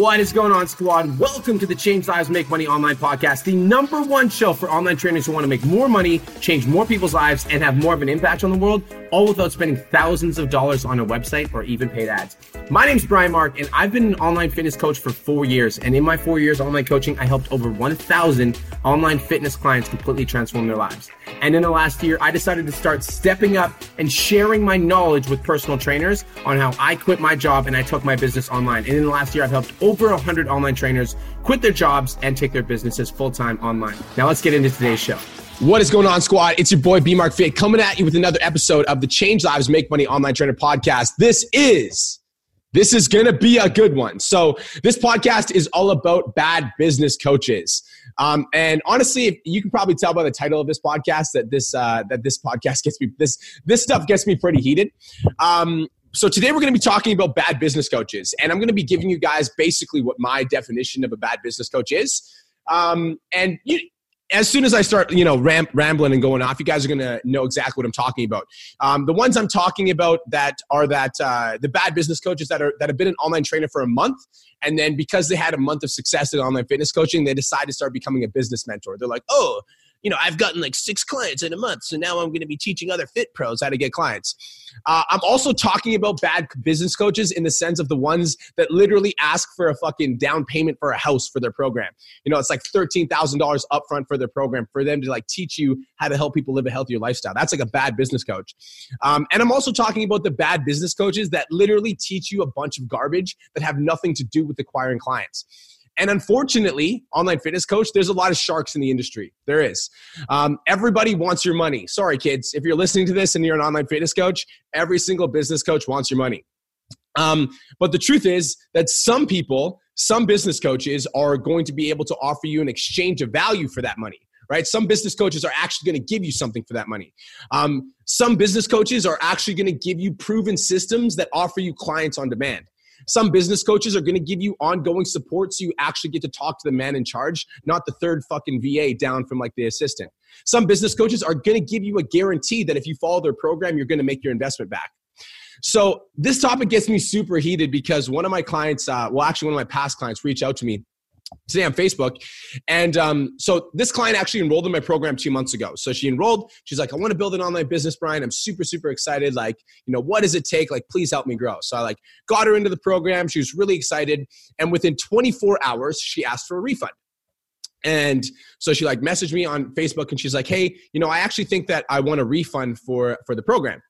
What is going on, squad? Welcome to the Change Lives Make Money Online podcast, the number one show for online trainers who want to make more money, change more people's lives, and have more of an impact on the world, all without spending thousands of dollars on a website or even paid ads. My name is Brian Mark, and I've been an online fitness coach for four years. And in my four years online coaching, I helped over 1,000 online fitness clients completely transform their lives. And in the last year, I decided to start stepping up and sharing my knowledge with personal trainers on how I quit my job and I took my business online. And in the last year, I've helped over 100 online trainers quit their jobs and take their businesses full time online. Now, let's get into today's show. What is going on, squad? It's your boy B Mark Fit coming at you with another episode of the Change Lives Make Money Online Trainer podcast. This is this is going to be a good one. So, this podcast is all about bad business coaches. Um, and honestly, you can probably tell by the title of this podcast that this uh, that this podcast gets me this this stuff gets me pretty heated. Um, so today we're going to be talking about bad business coaches, and I'm going to be giving you guys basically what my definition of a bad business coach is. Um, and you, as soon as I start, you know, ram- rambling and going off, you guys are to know exactly what I'm talking about. Um, the ones I'm talking about that are that uh, the bad business coaches that are that have been an online trainer for a month, and then because they had a month of success in online fitness coaching, they decide to start becoming a business mentor. They're like, oh, you know, I've gotten like six clients in a month, so now I'm going to be teaching other fit pros how to get clients. Uh, I'm also talking about bad business coaches in the sense of the ones that literally ask for a fucking down payment for a house for their program. You know, it's like $13,000 upfront for their program for them to like teach you how to help people live a healthier lifestyle. That's like a bad business coach. Um, and I'm also talking about the bad business coaches that literally teach you a bunch of garbage that have nothing to do with acquiring clients. And unfortunately, online fitness coach, there's a lot of sharks in the industry. There is. Um, everybody wants your money. Sorry, kids. If you're listening to this and you're an online fitness coach, every single business coach wants your money. Um, but the truth is that some people, some business coaches are going to be able to offer you an exchange of value for that money right? Some business coaches are actually going to give you something for that money. Um, some business coaches are actually going to give you proven systems that offer you clients on demand. Some business coaches are going to give you ongoing support so you actually get to talk to the man in charge, not the third fucking VA down from like the assistant. Some business coaches are going to give you a guarantee that if you follow their program, you're going to make your investment back. So this topic gets me super heated because one of my clients, uh, well, actually one of my past clients, reached out to me today on Facebook. And um, so this client actually enrolled in my program two months ago. So she enrolled. She's like, I want to build an online business, Brian. I'm super, super excited. Like, you know, what does it take? Like, please help me grow. So I like got her into the program. She was really excited. And within 24 hours, she asked for a refund. And so she like messaged me on Facebook and she's like, hey, you know, I actually think that I want a refund for for the program.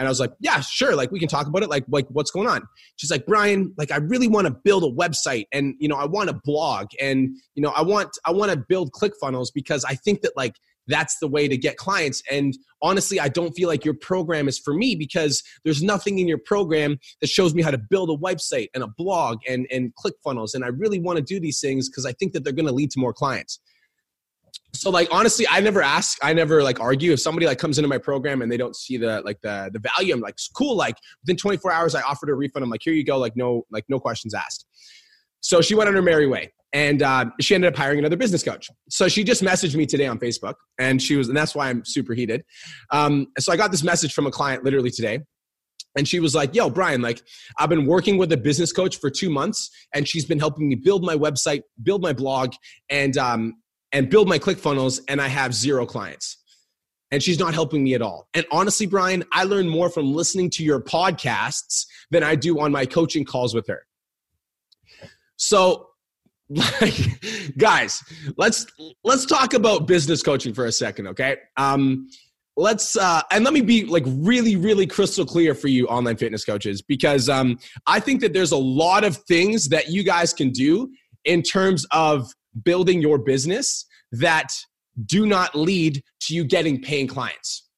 And I was like, yeah, sure. Like we can talk about it. Like, like what's going on? She's like, Brian, like I really want to build a website and, you know, I want to blog and, you know, I want, I want to build ClickFunnels because I think that like that's the way to get clients. And honestly, I don't feel like your program is for me because there's nothing in your program that shows me how to build a website and a blog and, and ClickFunnels. And I really want to do these things because I think that they're going to lead to more clients so like honestly i never ask i never like argue. If somebody like comes into my program and they don't see the like the the value i'm like it's cool. Like within 24 hours i offered a refund. I'm like here you go. Like no like no questions asked. So she went on her merry way and uh, she ended up hiring another business coach. So she just messaged me today on facebook and she was and that's why i'm super heated. Um, so i got this message from a client literally today and she was like, Yo, Brian, like, I've been working with a business coach for two months, and she's been helping me build my website, build my blog, and um, and build my ClickFunnels, and I have zero clients. And she's not helping me at all. And honestly, Brian, I learn more from listening to your podcasts than I do on my coaching calls with her. So, like, guys, let's let's talk about business coaching for a second, okay? Um, let's uh, and let me be like really really crystal clear for you online fitness coaches because um, i think that there's a lot of things that you guys can do in terms of building your business that do not lead to you getting paying clients.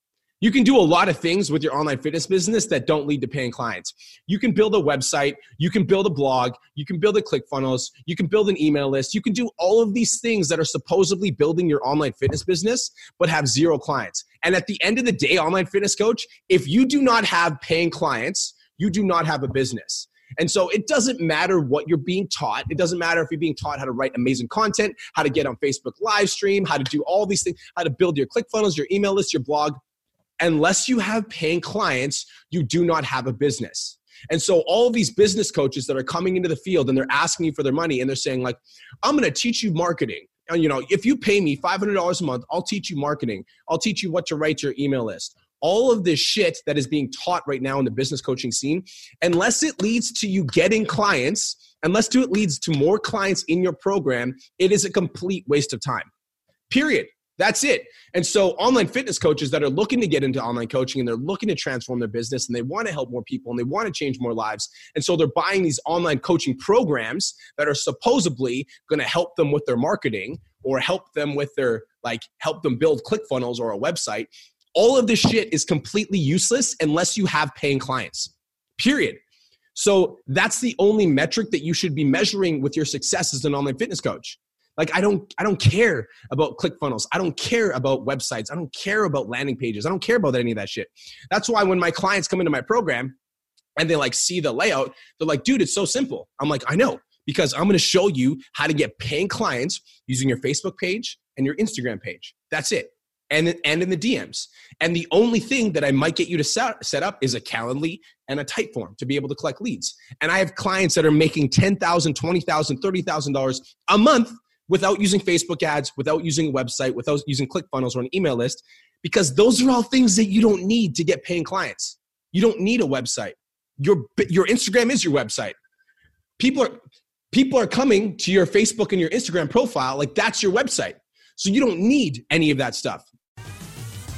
You can do a lot of things with your online fitness business that don't lead to paying clients. You can build a website, you can build a blog, you can build a ClickFunnels, you can build an email list, you can do all of these things that are supposedly building your online fitness business, but have zero clients. And at the end of the day, online fitness coach, if you do not have paying clients, you do not have a business. And so it doesn't matter what you're being taught. It doesn't matter if you're being taught how to write amazing content, how to get on Facebook live stream, how to do all these things, how to build your ClickFunnels, your email list, your blog. unless you have paying clients, you do not have a business. And so all these business coaches that are coming into the field and they're asking you for their money and they're saying like, I'm going to teach you marketing. And you know, if you pay me $500 a month, I'll teach you marketing. I'll teach you what to write your email list. All of this shit that is being taught right now in the business coaching scene, unless it leads to you getting clients, unless it leads to more clients in your program, it is a complete waste of time. Period. That's it. And so, online fitness coaches that are looking to get into online coaching and they're looking to transform their business and they want to help more people and they want to change more lives. And so, they're buying these online coaching programs that are supposedly going to help them with their marketing or help them with their, like, help them build ClickFunnels or a website. All of this shit is completely useless unless you have paying clients, period. So, that's the only metric that you should be measuring with your success as an online fitness coach. Like I don't I don't care about ClickFunnels. I don't care about websites. I don't care about landing pages. I don't care about any of that shit. That's why when my clients come into my program and they like see the layout, they're like, dude, it's so simple. I'm like, I know, because I'm gonna show you how to get paying clients using your Facebook page and your Instagram page. That's it. And, and in the DMs. And the only thing that I might get you to set, set up is a Calendly and a Typeform to be able to collect leads. And I have clients that are making $10,000, $20,000, $30,000 a month without using Facebook ads, without using a website, without using ClickFunnels or an email list, because those are all things that you don't need to get paying clients. You don't need a website. Your, your Instagram is your website. People are, people are coming to your Facebook and your Instagram profile, like that's your website. So you don't need any of that stuff.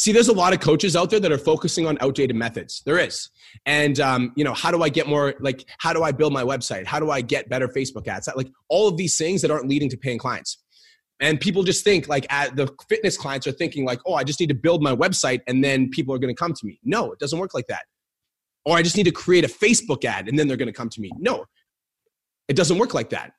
See, there's a lot of coaches out there that are focusing on outdated methods. There is. And, um, you know, how do I get more, like, how do I build my website? How do I get better Facebook ads? Like, all of these things that aren't leading to paying clients. And people just think, like, at the fitness clients are thinking, like, oh, I just need to build my website and then people are going to come to me. No, it doesn't work like that. Or I just need to create a Facebook ad and then they're going to come to me. No, it doesn't work like that.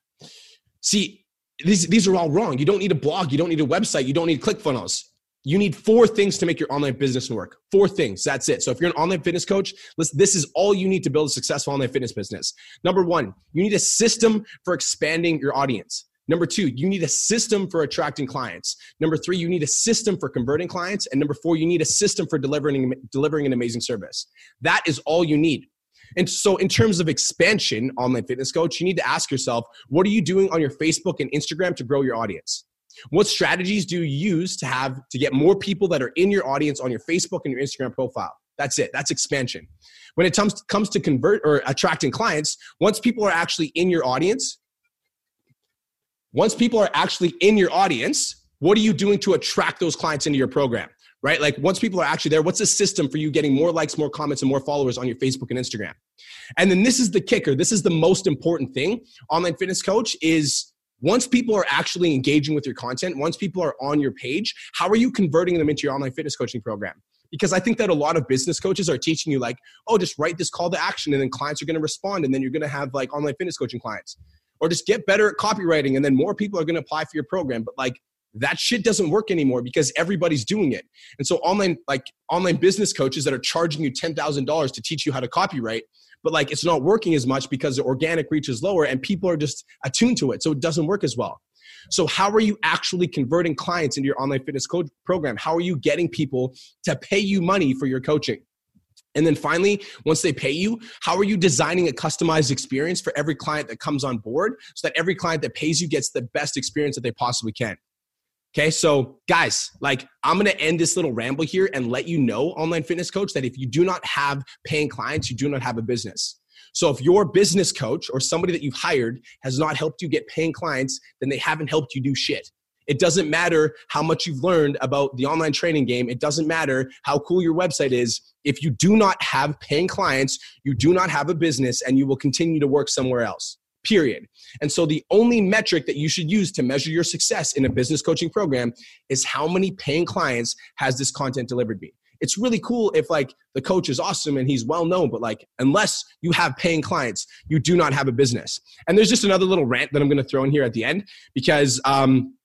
See, these, these are all wrong. You don't need a blog. You don't need a website. You don't need ClickFunnels you need four things to make your online business work. Four things. That's it. So if you're an online fitness coach, this is all you need to build a successful online fitness business. Number one, you need a system for expanding your audience. Number two, you need a system for attracting clients. Number three, you need a system for converting clients. And number four, you need a system for delivering, delivering an amazing service. That is all you need. And so, in terms of expansion, online fitness coach, you need to ask yourself what are you doing on your Facebook and Instagram to grow your audience? What strategies do you use to have to get more people that are in your audience on your Facebook and your Instagram profile? That's it. That's expansion. When it comes comes to convert or attracting clients, once people are actually in your audience, once people are actually in your audience, what are you doing to attract those clients into your program? Right? Like once people are actually there, what's the system for you getting more likes, more comments, and more followers on your Facebook and Instagram? And then this is the kicker. This is the most important thing. Online fitness coach is once people are actually engaging with your content, once people are on your page, how are you converting them into your online fitness coaching program? Because I think that a lot of business coaches are teaching you, like, oh, just write this call to action and then clients are to respond and then you're to have like online fitness coaching clients. Or just get better at copywriting and then more people are to apply for your program. But like, that shit doesn't work anymore because everybody's doing it. And so online like online business coaches that are charging you $10,000 to teach you how to copywrite but like it's not working as much because the organic reach is lower and people are just attuned to it. So it doesn't work as well. So, how are you actually converting clients into your online fitness coach program? How are you getting people to pay you money for your coaching? And then finally, once they pay you, how are you designing a customized experience for every client that comes on board so that every client that pays you gets the best experience that they possibly can? Okay, so guys, like I'm gonna end this little ramble here and let you know, online fitness coach, that if you do not have paying clients, you do not have a business. So if your business coach or somebody that you've hired has not helped you get paying clients, then they haven't helped you do shit. It doesn't matter how much you've learned about the online training game. It doesn't matter how cool your website is. If you do not have paying clients, you do not have a business and you will continue to work somewhere else. Period. And so the only metric that you should use to measure your success in a business coaching program is how many paying clients has this content delivered me. It's really cool if like the coach is awesome and he's well known, but like unless you have paying clients, you do not have a business. And there's just another little rant that I'm going to throw in here at the end because um,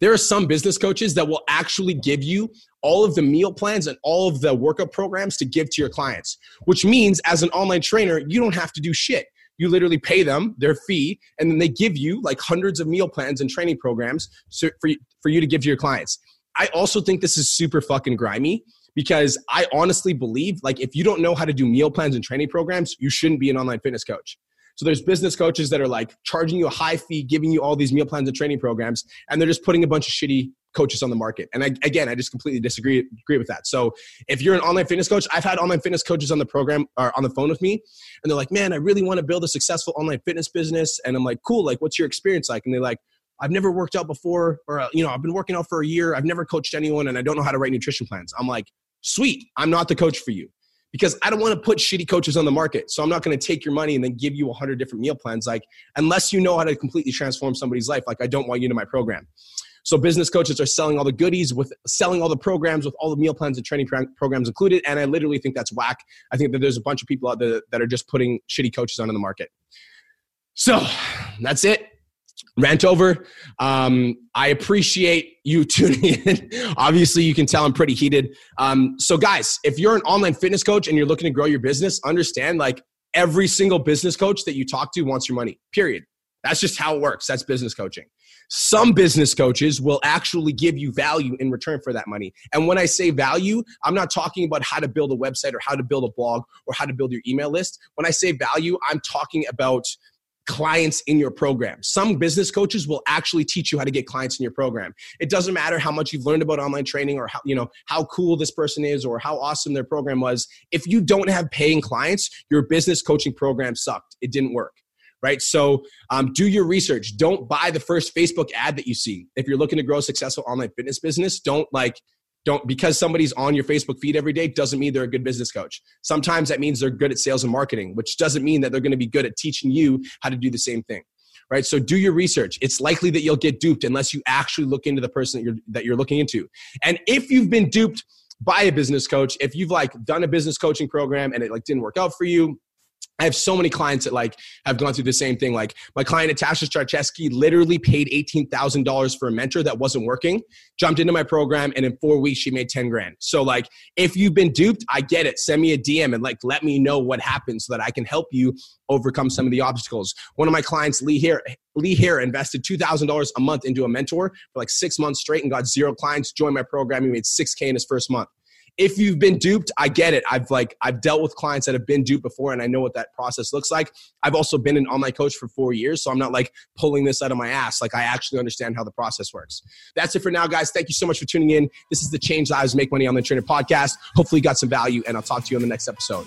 there are some business coaches that will actually give you all of the meal plans and all of the workout programs to give to your clients, which means as an online trainer, you don't have to do shit. You literally pay them their fee, and then they give you like hundreds of meal plans and training programs for, for you to give to your clients. I also think this is super fucking grimy because I honestly believe like if you don't know how to do meal plans and training programs, you shouldn't be an online fitness coach. So there's business coaches that are like charging you a high fee, giving you all these meal plans and training programs, and they're just putting a bunch of shitty coaches on the market. And I, again, I just completely disagree agree with that. So if you're an online fitness coach, I've had online fitness coaches on the program or on the phone with me, and they're like, "Man, I really want to build a successful online fitness business." And I'm like, "Cool. Like, what's your experience like?" And they're like, I've never worked out before, or uh, you know, I've been working out for a year. I've never coached anyone, and I don't know how to write nutrition plans. I'm like, sweet, I'm not the coach for you because I don't want to put shitty coaches on the market. So I'm not going to take your money and then give you 100 different meal plans. Like, unless you know how to completely transform somebody's life, like, I don't want you in my program. So business coaches are selling all the goodies with selling all the programs with all the meal plans and training programs included. And I literally think that's whack. I think that there's a bunch of people out there that are just putting shitty coaches on in the market. So that's it rant over. Um, I appreciate you tuning in. Obviously, you can tell I'm pretty heated. Um, so, guys, if you're an online fitness coach and you're looking to grow your business, understand like every single business coach that you talk to wants your money, period. That's just how it works. That's business coaching. Some business coaches will actually give you value in return for that money. And when I say value, I'm not talking about how to build a website or how to build a blog or how to build your email list. When I say value, I'm talking about clients in your program. Some business coaches will actually teach you how to get clients in your program. It doesn't matter how much you've learned about online training or how, you know, how cool this person is or how awesome their program was. If you don't have paying clients, your business coaching program sucked. It didn't work. Right. So um, do your research. Don't buy the first Facebook ad that you see. If you're looking to grow a successful online fitness business, don't like don't because somebody's on your facebook feed every day doesn't mean they're a good business coach sometimes that means they're good at sales and marketing which doesn't mean that they're going to be good at teaching you how to do the same thing right so do your research it's likely that you'll get duped unless you actually look into the person that you're that you're looking into and if you've been duped by a business coach if you've like done a business coaching program and it like didn't work out for you I have so many clients that like have gone through the same thing. Like my client Natasha Starcheski literally paid eighteen thousand dollars for a mentor that wasn't working, jumped into my program, and in four weeks she made ten grand. So like if you've been duped, I get it. Send me a DM and like let me know what happened so that I can help you overcome some of the obstacles. One of my clients, Lee Hare, Lee Hare invested two thousand dollars a month into a mentor for like six months straight and got zero clients. Joined my program, he made six k in his first month if you've been duped, I get it. I've like I've dealt with clients that have been duped before and I know what that process looks like. I've also been an online coach for 4 years, so I'm not like pulling this out of my ass. Like I actually understand how the process works. That's it for now guys. Thank you so much for tuning in. This is the Change Lives Make Money on the Trainer podcast. Hopefully you got some value and I'll talk to you on the next episode.